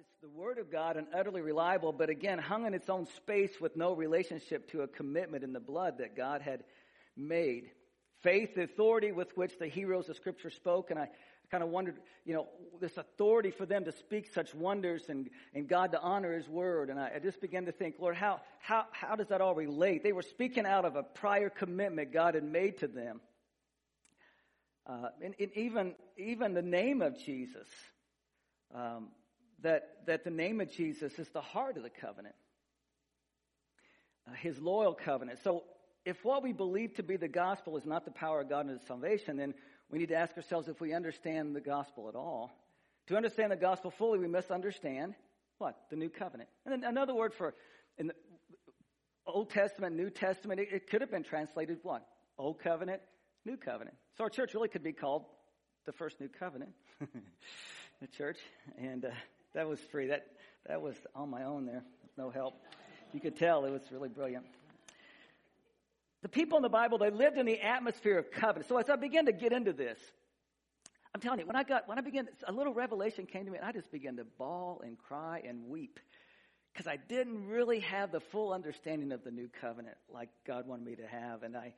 is the Word of God and utterly reliable, but again, hung in its own space with no relationship to a commitment in the blood that God had made. Faith, the authority with which the heroes of Scripture spoke, and I kind of wondered, you know, this authority for them to speak such wonders and, and God to honor His Word. And I, I just began to think, Lord, how, how, how does that all relate? They were speaking out of a prior commitment God had made to them. Uh, and, and even, even the name of Jesus, um, that, that the name of Jesus is the heart of the covenant, uh, his loyal covenant. So if what we believe to be the gospel is not the power of God into salvation, then we need to ask ourselves if we understand the gospel at all. To understand the gospel fully, we must understand what? The new covenant. And then another word for in the Old Testament, New Testament, it, it could have been translated what? Old covenant, new covenant. So our church really could be called the first new covenant, the church. And uh, that was free. That, that was on my own there. No help. You could tell it was really brilliant. The people in the Bible, they lived in the atmosphere of covenant. So as I began to get into this, I'm telling you, when I got, when I began, a little revelation came to me and I just began to bawl and cry and weep because I didn't really have the full understanding of the new covenant like God wanted me to have. And I,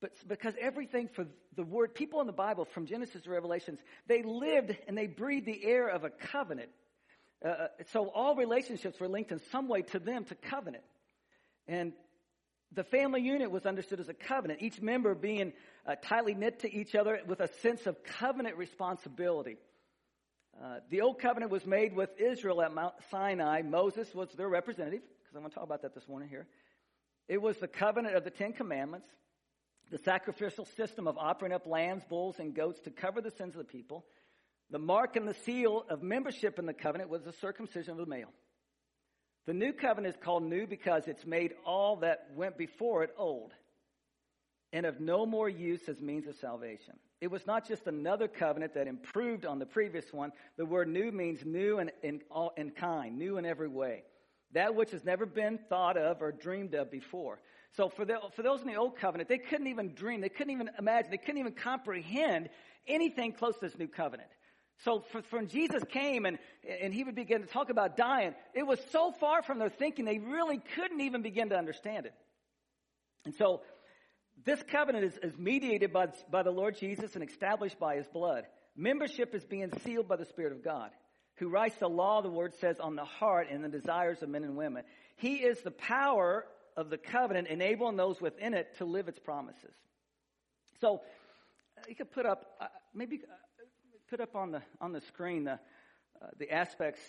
but because everything for the word, people in the Bible from Genesis to Revelations, they lived and they breathed the air of a covenant. Uh, uh so all relationships were linked in some way to them to covenant. And the family unit was understood as a covenant, each member being uh, tightly knit to each other with a sense of covenant responsibility. Uh, the old covenant was made with Israel at Mount Sinai. Moses was their representative, because I'm going to talk about that this morning here. It was the covenant of the Ten Commandments, the sacrificial system of offering up lambs, bulls, and goats to cover the sins of the people. The mark and the seal of membership in the covenant was the circumcision of the male. The new covenant is called new because it's made all that went before it old and of no more use as means of salvation. It was not just another covenant that improved on the previous one. The word new means new in, in, in kind, new in every way. That which has never been thought of or dreamed of before. So for, the, for those in the old covenant, they couldn't even dream, they couldn't even imagine, they couldn't even comprehend anything close to this new covenant. So for, when Jesus came and, and he would begin to talk about dying, it was so far from their thinking they really couldn't even begin to understand it. And so this covenant is, is mediated by, by the Lord Jesus and established by his blood. Membership is being sealed by the Spirit of God, who writes the law, the word says, on the heart and the desires of men and women. He is the power of the covenant, enabling those within it to live its promises. So, you could put up, uh, maybe uh, put up on the, on the screen the, uh, the aspects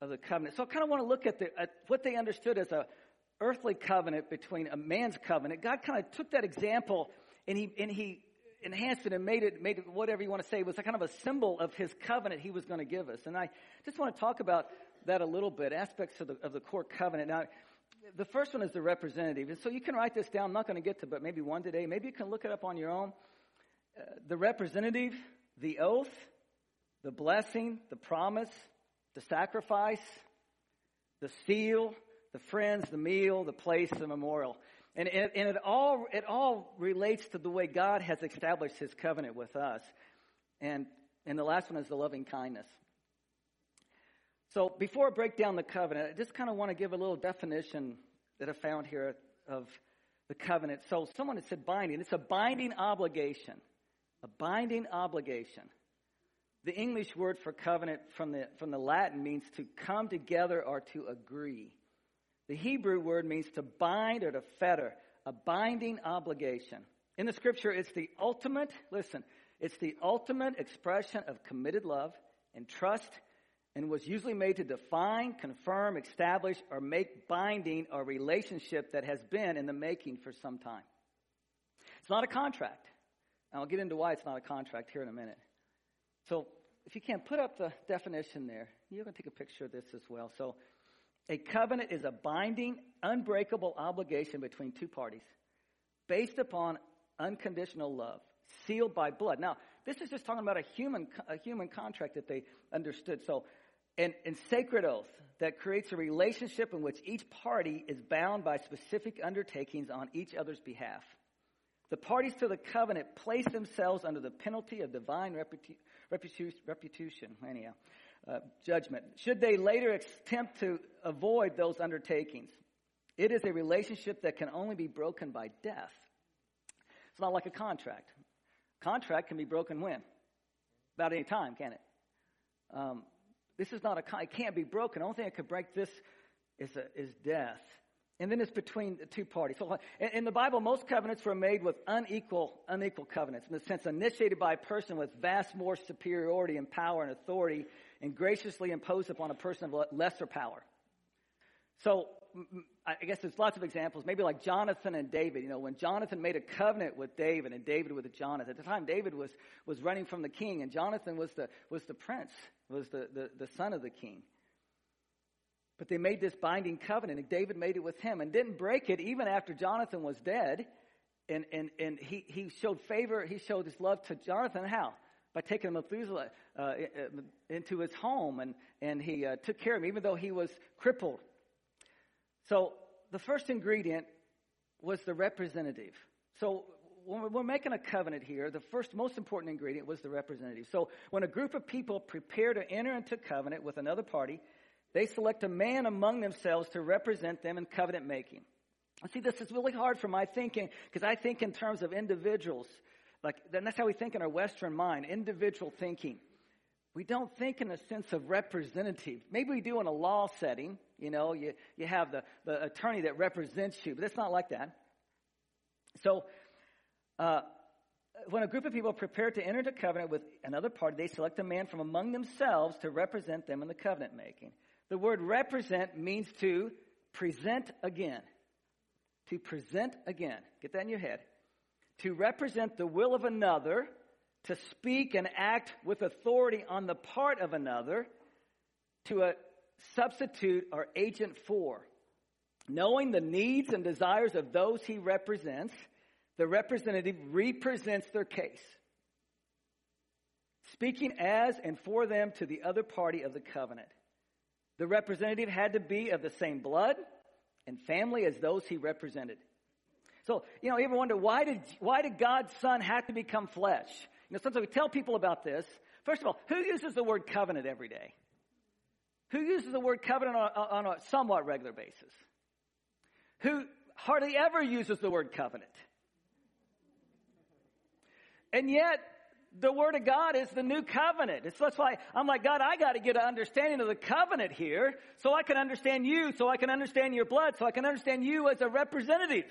of the covenant. So I kind of want to look at, the, at what they understood as a earthly covenant between a man's covenant. God kind of took that example and he, and he enhanced it and made it, made it whatever you want to say was a kind of a symbol of his covenant he was going to give us. And I just want to talk about that a little bit, aspects of the, of the core covenant. Now, the first one is the representative. And so you can write this down. I'm not going to get to, but maybe one today. Maybe you can look it up on your own. Uh, the representative, the oath, the blessing, the promise, the sacrifice, the seal, the friends, the meal, the place, the memorial. And, and, and it all, it all relates to the way God has established his covenant with us. And, and the last one is the loving kindness. So before I break down the covenant, I just kind of want to give a little definition that I found here of the covenant. So someone had said binding. It's a binding obligation. A binding obligation. The English word for covenant from the, from the Latin means to come together or to agree. The Hebrew word means to bind or to fetter, a binding obligation. In the scripture, it's the ultimate, listen, it's the ultimate expression of committed love and trust and was usually made to define, confirm, establish, or make binding a relationship that has been in the making for some time. It's not a contract. And I'll get into why it's not a contract here in a minute. So if you can't put up the definition there, you're going to take a picture of this as well. So a covenant is a binding, unbreakable obligation between two parties based upon unconditional love, sealed by blood. Now, this is just talking about a human, a human contract that they understood. So, and, and sacred oath that creates a relationship in which each party is bound by specific undertakings on each other's behalf. The parties to the covenant place themselves under the penalty of divine reputation, reputation anyhow, uh, judgment. Should they later attempt to avoid those undertakings, it is a relationship that can only be broken by death. It's not like a contract. Contract can be broken when? About any time, can it? Um, this is not a, it can't be broken. The only thing that could break this is, a, is death. And then it's between the two parties. So in, in the Bible, most covenants were made with unequal, unequal covenants, in the sense initiated by a person with vast more superiority and power and authority, and graciously imposed upon a person of lesser power. So I guess there's lots of examples, maybe like Jonathan and David. You know, when Jonathan made a covenant with David and David with Jonathan. At the time, David was, was running from the king and Jonathan was the, was the prince, was the, the, the son of the king. But they made this binding covenant and David made it with him and didn't break it even after Jonathan was dead. And, and, and he, he showed favor, he showed his love to Jonathan. How? By taking Methuselah uh, into his home and, and he uh, took care of him even though he was crippled so the first ingredient was the representative. So when we're making a covenant here, the first most important ingredient was the representative. So when a group of people prepare to enter into covenant with another party, they select a man among themselves to represent them in covenant making. See, this is really hard for my thinking because I think in terms of individuals. Like, that's how we think in our Western mind, individual thinking. We don't think in a sense of representative. Maybe we do in a law setting, you know, you, you have the, the attorney that represents you, but it's not like that. So, uh, when a group of people prepare to enter into covenant with another party, they select a man from among themselves to represent them in the covenant making. The word represent means to present again. To present again. Get that in your head. To represent the will of another, to speak and act with authority on the part of another, to a substitute or agent for. Knowing the needs and desires of those he represents, the representative represents their case, speaking as and for them to the other party of the covenant. The representative had to be of the same blood and family as those he represented. So, you know, you ever wonder why did, why did God's son have to become flesh? You know, sometimes we tell people about this. First of all, who uses the word covenant every day? Who uses the word covenant on, on a somewhat regular basis? Who hardly ever uses the word covenant? And yet, the Word of God is the new covenant. That's why I'm like, God, I got to get an understanding of the covenant here so I can understand you, so I can understand your blood, so I can understand you as a representative.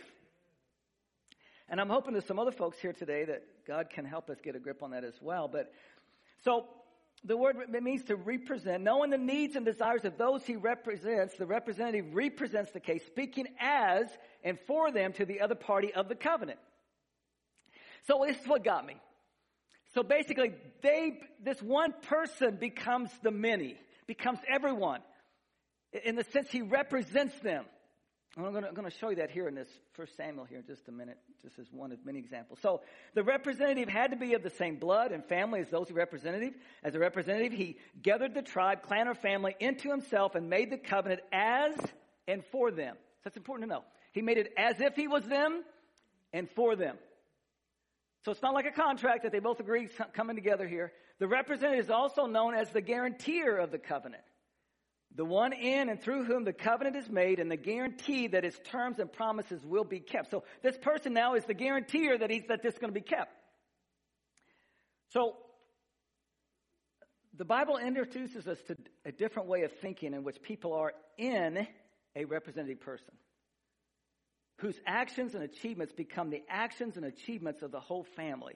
And I'm hoping there's some other folks here today that God can help us get a grip on that as well. But so the word means to represent, knowing the needs and desires of those he represents. The representative represents the case, speaking as and for them to the other party of the covenant. So this is what got me. So basically, they, this one person becomes the many, becomes everyone. In the sense he represents them. I'm going, to, I'm going to show you that here in this First Samuel here in just a minute, just as one of many examples. So the representative had to be of the same blood and family as those he representative. As a representative, he gathered the tribe, clan, or family into himself and made the covenant as and for them. So that's important to know. He made it as if he was them and for them. So it's not like a contract that they both agree coming together here. The representative is also known as the guarantor of the covenant the one in and through whom the covenant is made and the guarantee that its terms and promises will be kept. So this person now is the guarantor that he's, that this is going to be kept. So the Bible introduces us to a different way of thinking in which people are in a representative person whose actions and achievements become the actions and achievements of the whole family.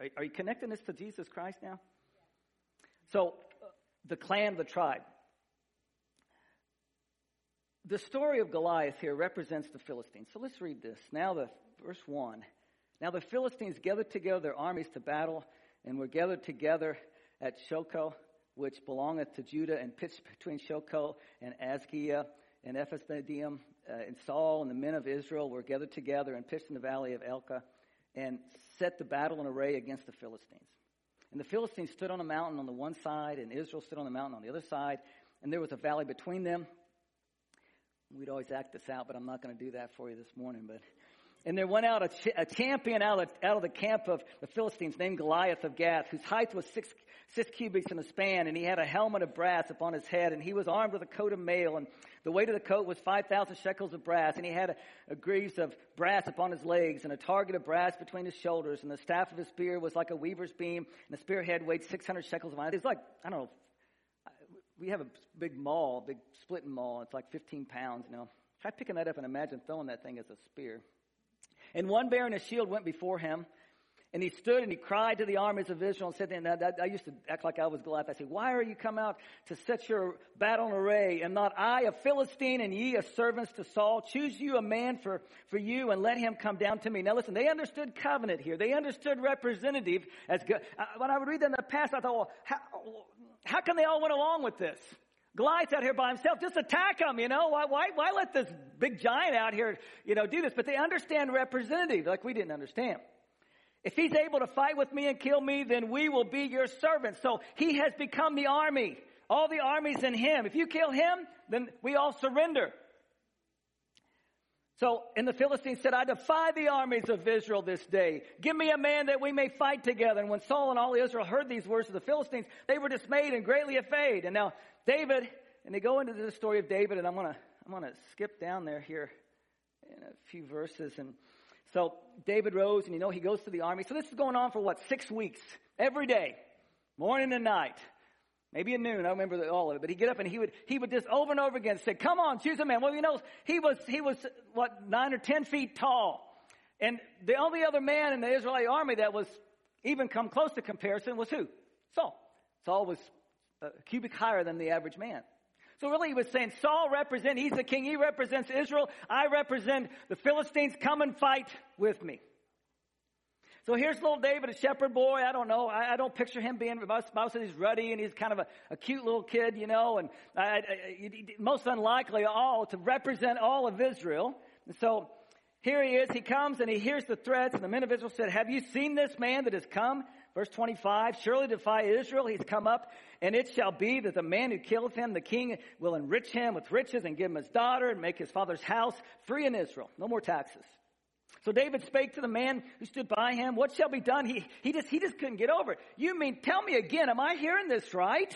Are, are you connecting this to Jesus Christ now? So uh, the clan, the tribe. The story of Goliath here represents the Philistines. So let's read this. Now, the verse 1. Now the Philistines gathered together their armies to battle, and were gathered together at Shochoh, which belongeth to Judah, and pitched between Shochoh and Azekah and Ephesdammim. Uh, and Saul and the men of Israel were gathered together and pitched in the valley of Elah, and set the battle in array against the Philistines. And the Philistines stood on a mountain on the one side, and Israel stood on the mountain on the other side, and there was a valley between them. We'd always act this out, but I'm not going to do that for you this morning. But And there went out a, ch- a champion out of, out of the camp of the Philistines named Goliath of Gath, whose height was six, six cubits in a span, and he had a helmet of brass upon his head, and he was armed with a coat of mail, and the weight of the coat was 5,000 shekels of brass, and he had a, a greaves of brass upon his legs, and a target of brass between his shoulders, and the staff of his spear was like a weaver's beam, and the spearhead weighed 600 shekels of iron. It's like, I don't know, we have a big maul, big splitting maul, it's like 15 pounds, know. Try picking that up and imagine throwing that thing as a spear. And one bearing a shield went before him. And he stood and he cried to the armies of Israel and said to them, I used to act like I was Goliath. I said, why are you come out to set your battle in array and not I, a Philistine, and ye, a servants to Saul? Choose you a man for, for you and let him come down to me. Now listen, they understood covenant here. They understood representative as good. Uh, when I would read that in the past, I thought, well, how, how can they all went along with this? Goliath's out here by himself. Just attack him, you know. Why, why, why let this big giant out here, you know, do this? But they understand representative like we didn't understand. If he's able to fight with me and kill me, then we will be your servants. So he has become the army. All the armies in him. If you kill him, then we all surrender. So, and the Philistines said, I defy the armies of Israel this day. Give me a man that we may fight together. And when Saul and all Israel heard these words of the Philistines, they were dismayed and greatly afraid. And now David, and they go into the story of David, and I'm gonna, I'm gonna skip down there here in a few verses. And so David rose, and you know, he goes to the army. So this is going on for what, six weeks? Every day, morning and night. Maybe at noon, I don't remember all of it, but he'd get up and he would, he would just over and over again say, come on, choose a man. Well, you know, he was, he was, what, nine or ten feet tall. And the only other man in the Israeli army that was even come close to comparison was who? Saul. Saul was a cubit higher than the average man. So really he was saying, Saul represents, he's the king, he represents Israel, I represent the Philistines, come and fight with me. So here's little David, a shepherd boy. I don't know. I, I don't picture him being, most of he's ruddy and he's kind of a, a cute little kid, you know, and I, I, most unlikely all to represent all of Israel. And so here he is. He comes and he hears the threats and the men of Israel said, have you seen this man that has come? Verse 25, surely defy Israel, he's come up, and it shall be that the man who killeth him, the king, will enrich him with riches and give him his daughter and make his father's house free in Israel. No more taxes. So David spake to the man who stood by him, what shall be done? He, he just, he just couldn't get over it. You mean, tell me again, am I hearing this right?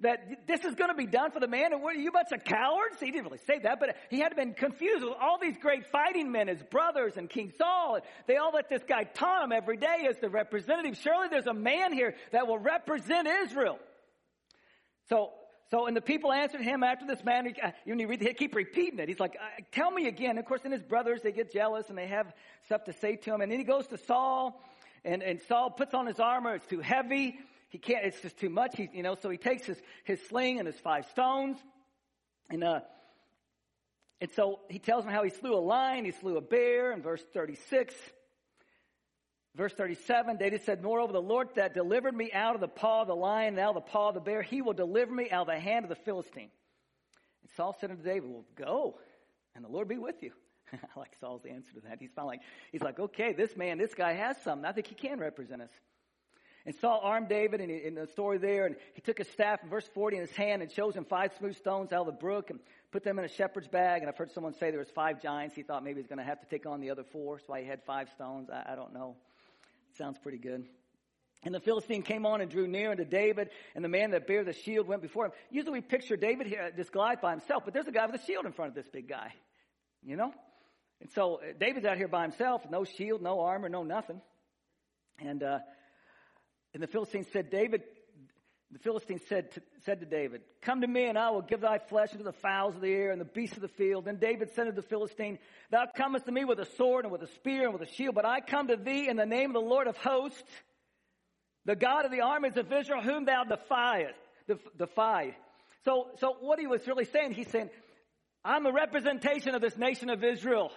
that this is going to be done for the man, and are you bunch of cowards? He didn't really say that, but he had been confused with all these great fighting men, his brothers and King Saul. And They all let this guy taunt him every day as the representative. Surely there's a man here that will represent Israel. So, so, and the people answered him after this man, even you read, he keep repeating it. He's like, uh, tell me again. Of course, then his brothers, they get jealous and they have stuff to say to him. And then he goes to Saul, and, and Saul puts on his armor. It's too heavy he can't, it's just too much. He, you know, so he takes his, his sling and his five stones. And, uh, and so he tells him how he slew a lion, he slew a bear in verse 36. Verse 37, David said, Moreover, the Lord that delivered me out of the paw of the lion and out of the paw of the bear, he will deliver me out of the hand of the Philistine. And Saul said unto David, Well, go, and the Lord be with you. I like Saul's answer to that. He's finally, he's like, okay, this man, this guy has something. I think he can represent us. And Saul armed David in, in the story there, and he took his staff in verse 40 in his hand and chose him five smooth stones out of the brook and put them in a shepherd's bag. And I've heard someone say there was five giants. He thought maybe he's going to have to take on the other four, so he had five stones. I, I don't know. Sounds pretty good. And the Philistine came on and drew near unto David, and the man that bare the shield went before him. Usually we picture David here, this Goliath by himself, but there's a guy with a shield in front of this big guy. You know? And so uh, David's out here by himself, no shield, no armor, no nothing. And uh, and the Philistine said, David, the Philistines said to, said to David, Come to me, and I will give thy flesh unto the fowls of the air and the beasts of the field. Then David said to the Philistine, Thou comest to me with a sword and with a spear and with a shield, but I come to thee in the name of the Lord of hosts, the God of the armies of Israel, whom thou defiest, defied. So, so what he was really saying, he's saying, I'm a representation of this nation of Israel,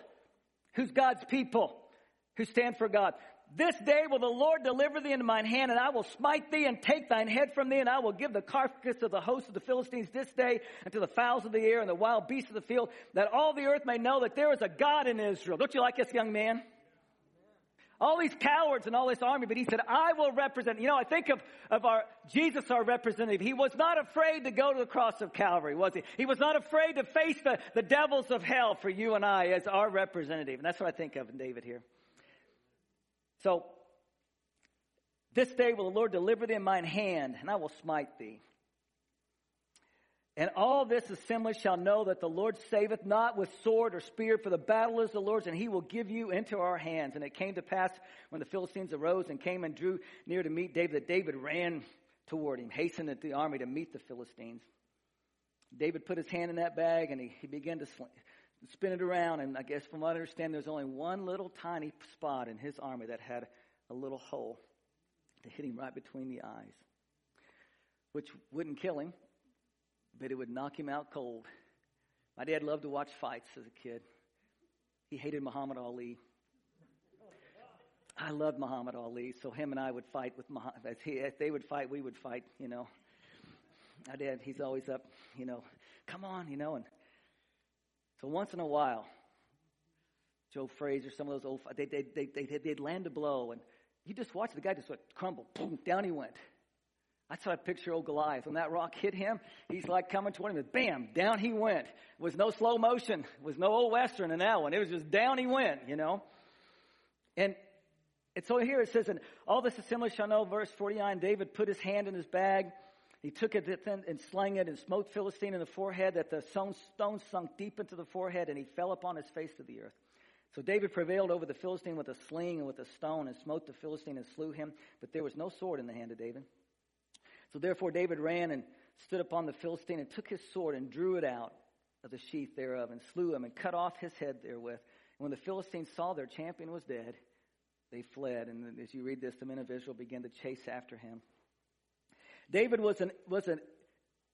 who's God's people, who stand for God. This day will the Lord deliver thee into mine hand, and I will smite thee and take thine head from thee, and I will give the carcass of the host of the Philistines this day unto the fowls of the air and the wild beasts of the field, that all the earth may know that there is a God in Israel. Don't you like this young man? all these cowards and all this army, but he said, I will represent. You know, I think of, of our, Jesus, our representative. He was not afraid to go to the cross of Calvary, was he? He was not afraid to face the, the devils of hell for you and I as our representative. And that's what I think of in David here. So, this day will the Lord deliver thee in mine hand, and I will smite thee. And all this assembly shall know that the Lord saveth not with sword or spear, for the battle is the Lord's, and he will give you into our hands. And it came to pass when the Philistines arose and came and drew near to meet David, that David ran toward him, hastened at the army to meet the Philistines. David put his hand in that bag and he, he began to spin it around. And I guess from what I understand, there's only one little tiny spot in his army that had a little hole to hit him right between the eyes, which wouldn't kill him but it would knock him out cold. My dad loved to watch fights as a kid. He hated Muhammad Ali. I loved Muhammad Ali, so him and I would fight with Muhammad. As, he, they would fight, we would fight, you know. My dad, he's always up, you know, come on, you know. And so once in a while, Joe Frazier, some of those old, they, they, they, they, they'd land a blow, and you just watch the guy just sort crumble, boom, down he went. That's how I picture of old Goliath. When that rock hit him, he's like coming toward him, and bam, down he went. It was no slow motion. It was no old western in that one. It was just down he went, you know. And and so here it says, and all this assembly shall know, verse 49, David put his hand in his bag. He took it and slang it and smote Philistine in the forehead that the stone sunk deep into the forehead and he fell upon his face to the earth. So David prevailed over the Philistine with a sling and with a stone and smote the Philistine and slew him, but there was no sword in the hand of David. So therefore David ran and stood upon the Philistine and took his sword and drew it out of the sheath thereof and slew him and cut off his head therewith. And when the Philistines saw their champion was dead, they fled. And as you read this, the men of Israel began to chase after him. David was an, was an,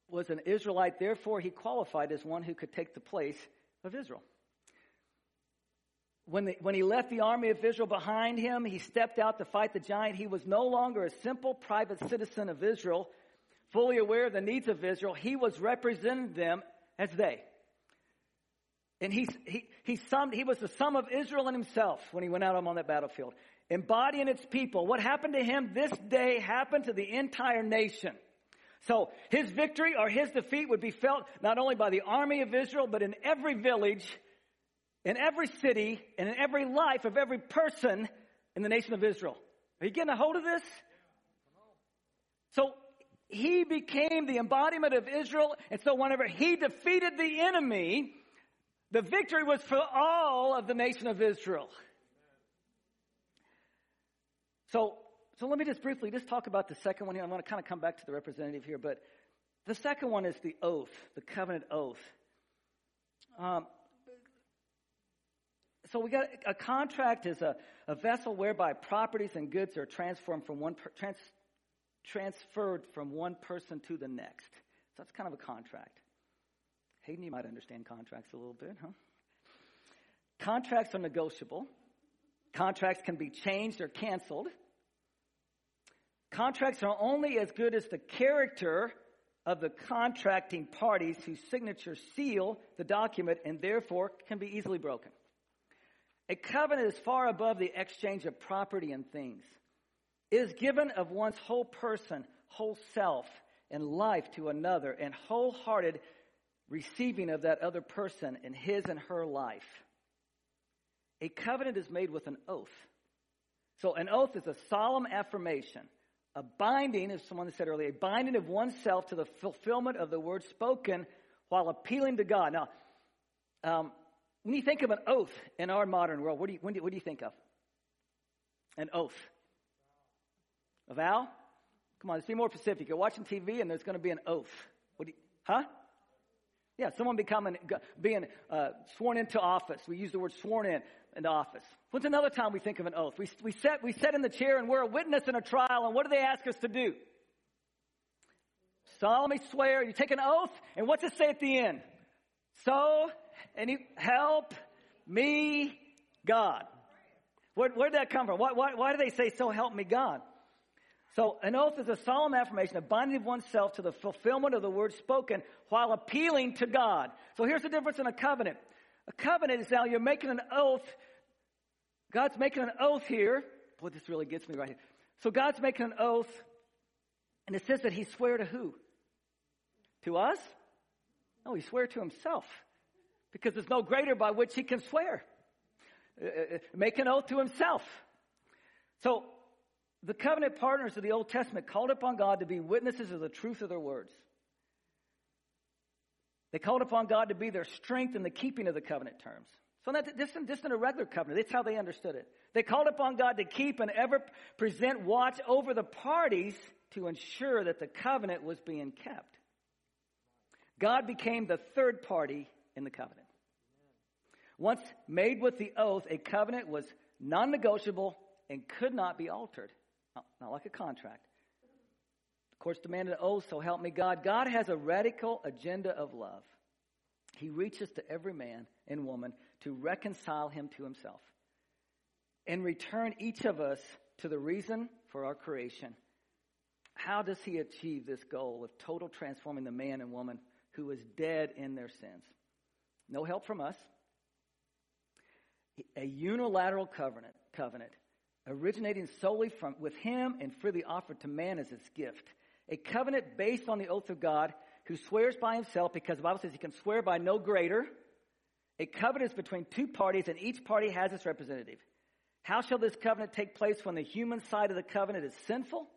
was an Israelite, therefore he qualified as one who could take the place of Israel. When, the, when he left the army of Israel behind him, he stepped out to fight the giant. He was no longer a simple private citizen of Israel, fully aware of the needs of Israel. He was representing them as they. And he's, he, he, summed, he was the sum of Israel and himself when he went out on that battlefield, embodying its people. What happened to him this day happened to the entire nation. So his victory or his defeat would be felt not only by the army of Israel, but in every village in every city and in every life of every person in the nation of Israel. Are you getting a hold of this? So he became the embodiment of Israel, and so whenever he defeated the enemy, the victory was for all of the nation of Israel. So, so let me just briefly just talk about the second one here. I'm going to kind of come back to the representative here, but the second one is the oath, the covenant oath. Um, so we got a contract is a, a vessel whereby properties and goods are transformed from one per, trans, transferred from one person to the next. So that's kind of a contract. Hayden, you might understand contracts a little bit, huh? Contracts are negotiable. Contracts can be changed or canceled. Contracts are only as good as the character of the contracting parties whose signatures seal the document and therefore can be easily broken. A covenant is far above the exchange of property and things. It is given of one's whole person, whole self, and life to another, and wholehearted receiving of that other person in his and her life. A covenant is made with an oath. So an oath is a solemn affirmation, a binding, as someone said earlier, a binding of oneself to the fulfillment of the word spoken while appealing to God. Now, um, when you think of an oath in our modern world, what do you, do, what do you think of? An oath. A vow? Come on, let's be more specific. You're watching TV and there's going to be an oath. You, huh? Yeah, someone becoming, being uh, sworn into office. We use the word sworn in into office. When's another time we think of an oath? We, we, set, we sit in the chair and we're a witness in a trial, and what do they ask us to do? Solemnly swear. You take an oath, and what's it say at the end? So any help me God. Where, where'd that come from? Why, why, why do they say, so help me God? So an oath is a solemn affirmation, a binding of oneself to the fulfillment of the word spoken while appealing to God. So here's the difference in a covenant. A covenant is now you're making an oath. God's making an oath here Boy, this really gets me right here. So God's making an oath, and it says that he swore to who? To us? No, he swore to himself. Because there's no greater by which he can swear. Uh, uh, uh, make an oath to himself. So, the covenant partners of the Old Testament called upon God to be witnesses of the truth of their words. They called upon God to be their strength in the keeping of the covenant terms. So that this isn't just in a regular covenant. That's how they understood it. They called upon God to keep and ever present watch over the parties to ensure that the covenant was being kept. God became the third party in the covenant. Once made with the oath, a covenant was non negotiable and could not be altered. Not, not like a contract. Courts demanded an oath, so help me God. God has a radical agenda of love. He reaches to every man and woman to reconcile him to himself and return each of us to the reason for our creation. How does he achieve this goal of total transforming the man and woman who is dead in their sins? No help from us. A unilateral covenant, covenant originating solely from with him and freely offered to man as his gift. A covenant based on the oath of God who swears by himself because the Bible says he can swear by no greater. A covenant is between two parties and each party has its representative. How shall this covenant take place when the human side of the covenant is sinful,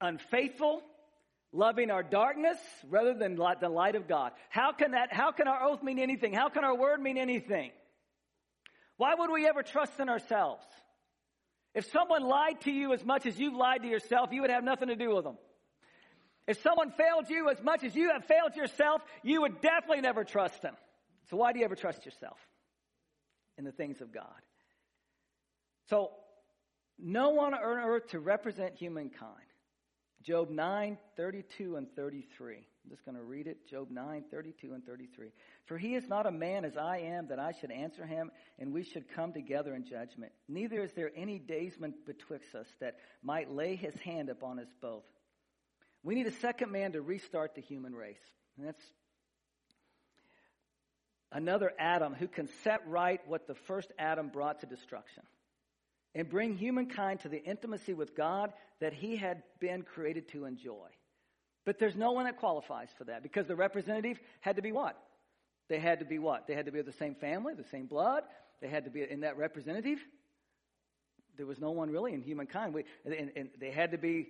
unfaithful, loving our darkness rather than the light of God? How can that, how can our oath mean anything? How can our word mean anything? Why would we ever trust in ourselves? If someone lied to you as much as you've lied to yourself, you would have nothing to do with them. If someone failed you as much as you have failed yourself, you would definitely never trust them. So why do you ever trust yourself in the things of God? So, no one on earth to represent humankind. Job 9, 32 and 33. I'm just going to read it. Job 9, 32 and 33. For he is not a man as I am that I should answer him, and we should come together in judgment. Neither is there any daysman betwixt us that might lay his hand upon us both. We need a second man to restart the human race. And that's another Adam who can set right what the first Adam brought to destruction and bring humankind to the intimacy with God that he had been created to enjoy. But there's no one that qualifies for that because the representative had to be what? They had to be what? They had to be of the same family, the same blood. They had to be in that representative. There was no one really in humankind. We, and, and they had to be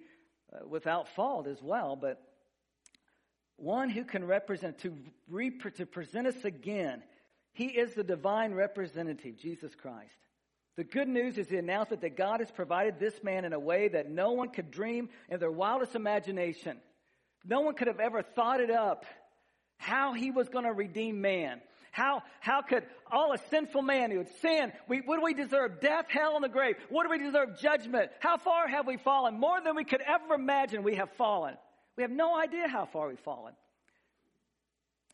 uh, without fault as well. But one who can represent, to, rep- to present us again, he is the divine representative, Jesus Christ. The good news is the announcement that God has provided this man in a way that no one could dream in their wildest imagination. No one could have ever thought it up how he was going to redeem man. How, how could all a sinful man who had sinned, we, what do we deserve? Death, hell, and the grave. What do we deserve? Judgment. How far have we fallen? More than we could ever imagine we have fallen. We have no idea how far we've fallen.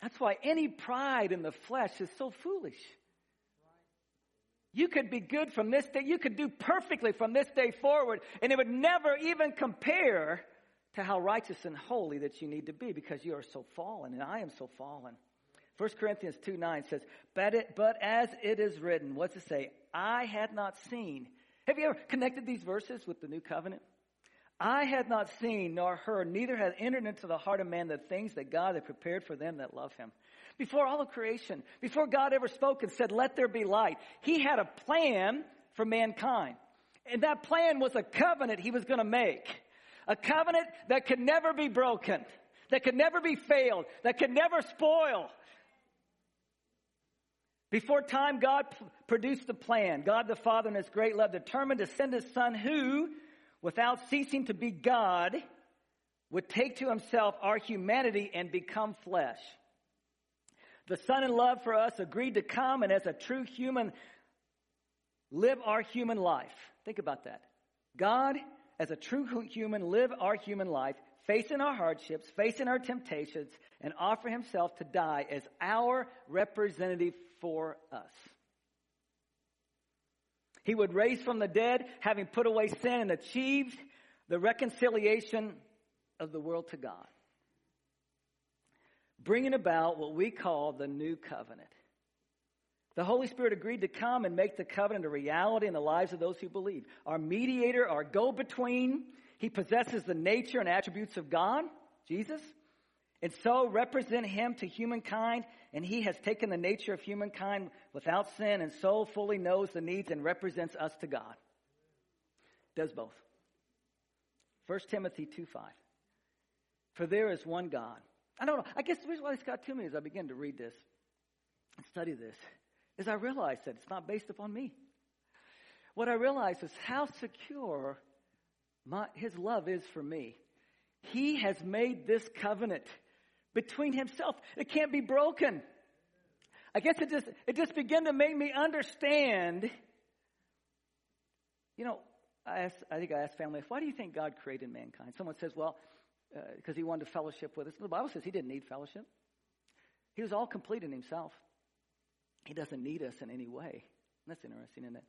That's why any pride in the flesh is so foolish. You could be good from this day, you could do perfectly from this day forward, and it would never even compare to how righteous and holy that you need to be because you are so fallen, and I am so fallen. 1 Corinthians 2 9 says, but, it, but as it is written, what's it say? I had not seen. Have you ever connected these verses with the new covenant? I had not seen nor heard, neither had entered into the heart of man the things that God had prepared for them that love him. Before all of creation, before God ever spoke and said, let there be light, he had a plan for mankind. And that plan was a covenant he was going to make. A covenant that could never be broken, that could never be failed, that could never spoil. Before time, God produced the plan. God the Father in His great love determined to send His Son who, without ceasing to be God, would take to Himself our humanity and become flesh. The Son in love for us agreed to come and as a true human live our human life. Think about that. God, as a true human, live our human life, facing our hardships, facing our temptations, and offer himself to die as our representative for us. He would raise from the dead, having put away sin and achieved the reconciliation of the world to God bringing about what we call the new covenant. The Holy Spirit agreed to come and make the covenant a reality in the lives of those who believe. Our mediator, our go between, he possesses the nature and attributes of God, Jesus, and so represent him to humankind. And he has taken the nature of humankind without sin and so fully knows the needs and represents us to God. Does both. 1 Timothy 2 5. For there is one God. I don't know. I guess the reason why this got to me as I began to read this and study this is I realized that it's not based upon me. What I realized is how secure my, his love is for me. He has made this covenant between himself. It can't be broken. I guess it just, it just began to make me understand. You know, I, asked, I think I asked family, why do you think God created mankind? Someone says, well, because uh, he wanted fellowship with us. The Bible says he didn't need fellowship. He was all complete in himself. He doesn't need us in any way. That's interesting, isn't it?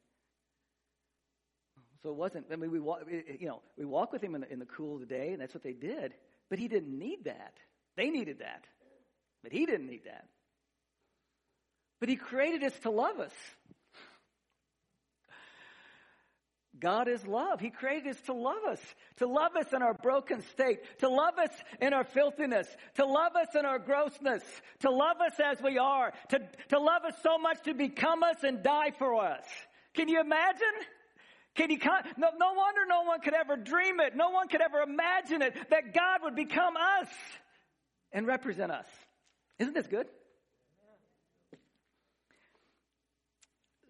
So it wasn't. I mean, we walk, you know, we walk with him in the, in the cool of the day, and that's what they did. But he didn't need that. They needed that, but he didn't need that. But he created us to love us. God is love. He created us to love us, to love us in our broken state, to love us in our filthiness, to love us in our grossness, to love us as we are, to, to love us so much to become us and die for us. Can you imagine? Can you, no, no wonder no one could ever dream it. No one could ever imagine it that God would become us and represent us. Isn't this good?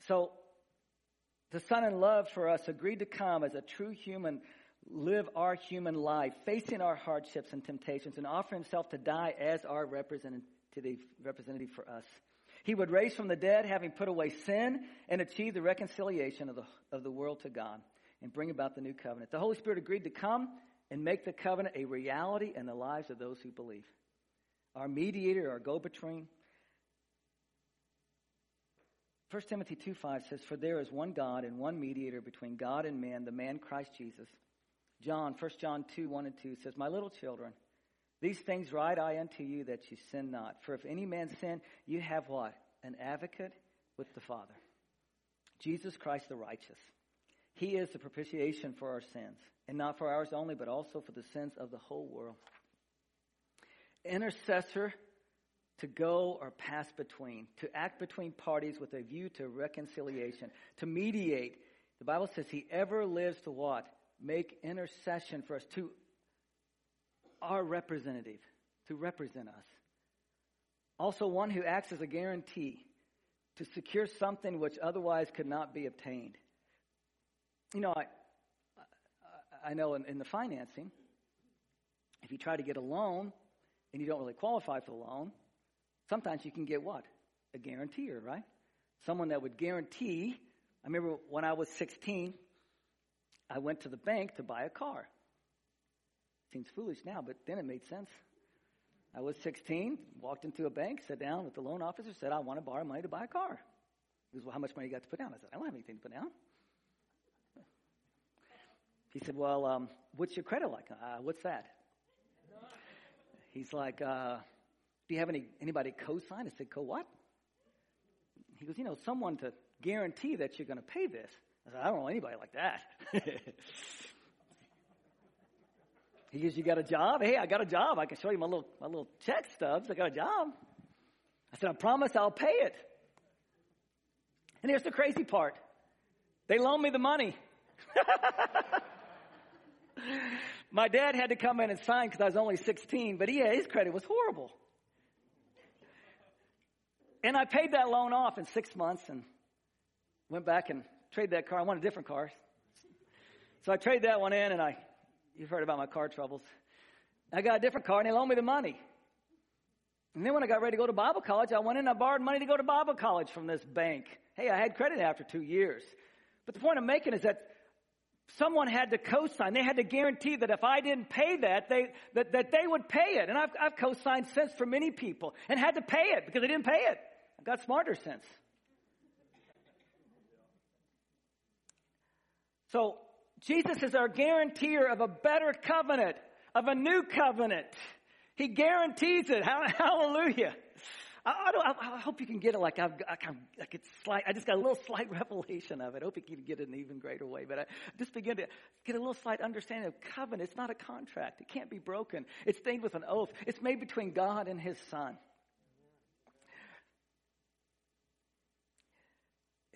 So, the Son in love for us agreed to come as a true human, live our human life, facing our hardships and temptations, and offer himself to die as our representative, representative for us. He would raise from the dead, having put away sin, and achieve the reconciliation of the, of the world to God, and bring about the new covenant. The Holy Spirit agreed to come and make the covenant a reality in the lives of those who believe. Our mediator, our go between, 1 Timothy 2 5 says, For there is one God and one mediator between God and man, the man Christ Jesus. John, 1 John 2 1 and 2 says, My little children, these things write I unto you that you sin not. For if any man sin, you have what? An advocate with the Father. Jesus Christ the righteous. He is the propitiation for our sins, and not for ours only, but also for the sins of the whole world. Intercessor to go or pass between, to act between parties with a view to reconciliation, to mediate. The Bible says he ever lives to what? Make intercession for us, to our representative, to represent us. Also, one who acts as a guarantee to secure something which otherwise could not be obtained. You know, I, I know in, in the financing, if you try to get a loan and you don't really qualify for the loan, Sometimes you can get what? A guarantor, right? Someone that would guarantee. I remember when I was 16, I went to the bank to buy a car. Seems foolish now, but then it made sense. I was 16, walked into a bank, sat down with the loan officer, said, I want to borrow money to buy a car. He goes, Well, how much money you got to put down? I said, I don't have anything to put down. He said, Well, um, what's your credit like? Uh, what's that? He's like, uh, do you have any anybody co-sign? I said, co what? He goes, you know, someone to guarantee that you're going to pay this. I said, I don't know anybody like that. he goes, you got a job? Hey, I got a job. I can show you my little my little check stubs. I got a job. I said, I promise I'll pay it. And here's the crazy part. They loaned me the money. My dad had to come in and sign because I was only 16, but he, his credit was horrible. And I paid that loan off in six months and went back and traded that car. I wanted a different car. So I traded that one in and I, you've heard about my car troubles. I got a different car and they loaned me the money. And then when I got ready to go to Bible college, I went in and I borrowed money to go to Bible college from this bank. Hey, I had credit after two years. But the point I'm making is that someone had to co-sign. They had to guarantee that if I didn't pay that, they, that, that they would pay it. And I've, I've co-signed since for many people and had to pay it because they didn't pay it. I've got smarter since. So Jesus is our guarantor of a better covenant, of a new covenant. He guarantees it. Hallelujah. I, I, I, hope you can get it like I've I, like it's slight, I just got a little slight revelation of it. I hope you can get it in an even greater way. But I just begin to get a little slight understanding of covenant. It's not a contract. It can't be broken. It's stained with an oath. It's made between God and his son.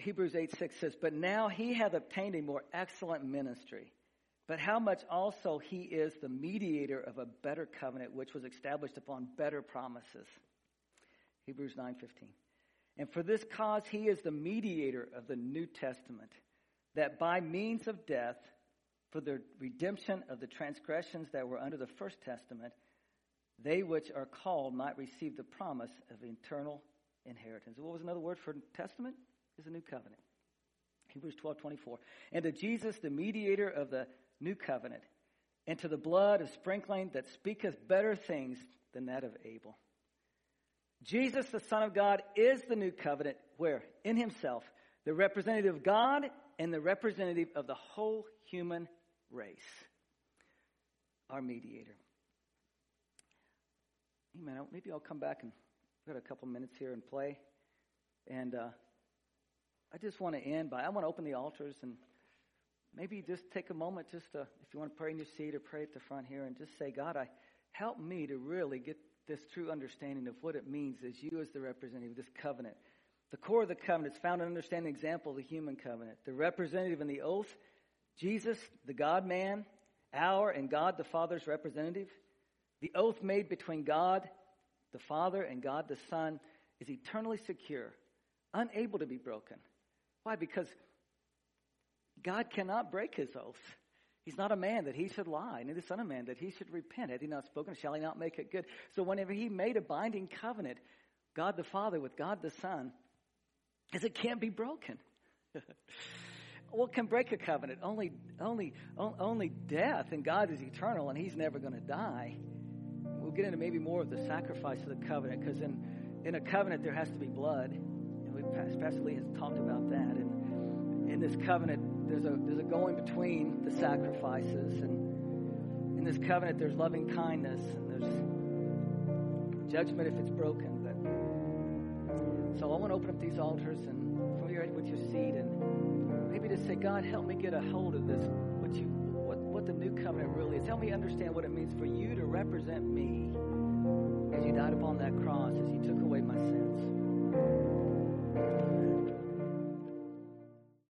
Hebrews 8 6 says, But now he hath obtained a more excellent ministry. But how much also he is the mediator of a better covenant, which was established upon better promises. Hebrews 9:15. And for this cause he is the mediator of the New Testament, that by means of death, for the redemption of the transgressions that were under the first testament, they which are called might receive the promise of eternal inheritance. What was another word for testament? Is a new covenant. Hebrews 12, 24. And to Jesus, the mediator of the new covenant, and to the blood of sprinkling that speaketh better things than that of Abel. Jesus, the Son of God, is the new covenant where, in himself, the representative of God and the representative of the whole human race, our mediator. Amen. Maybe I'll come back and we've got a couple minutes here and play. And uh, I just want to end by, I want to open the altars and maybe just take a moment just to, if you want to pray in your seat or pray at the front here and just say, God, I help me to really get this true understanding of what it means as you as the representative of this covenant. The core of the covenant is found in understanding the example of the human covenant. The representative in the oath, Jesus, the God man, our and God the Father's representative. The oath made between God the Father and God the Son is eternally secure, unable to be broken. Why? Because God cannot break his oath. He's not a man that he should lie, neither son of man that he should repent. Had he not spoken, shall he not make it good? So whenever he made a binding covenant, God the Father with God the Son, as it can't be broken. what can break a covenant? Only, only, only death, and God is eternal, and He's never going to die. We'll get into maybe more of the sacrifice of the covenant, because in, in a covenant there has to be blood, Pastor Lee has talked about that. And in this covenant, there's a there's a going between the sacrifices. And in this covenant there's loving kindness and there's judgment if it's broken. But so i want to open up these altars and your with your seat and maybe just say god help me get a hold of this what you what what the new covenant really is. Help me understand what it means for you to represent me as you died upon that cross as you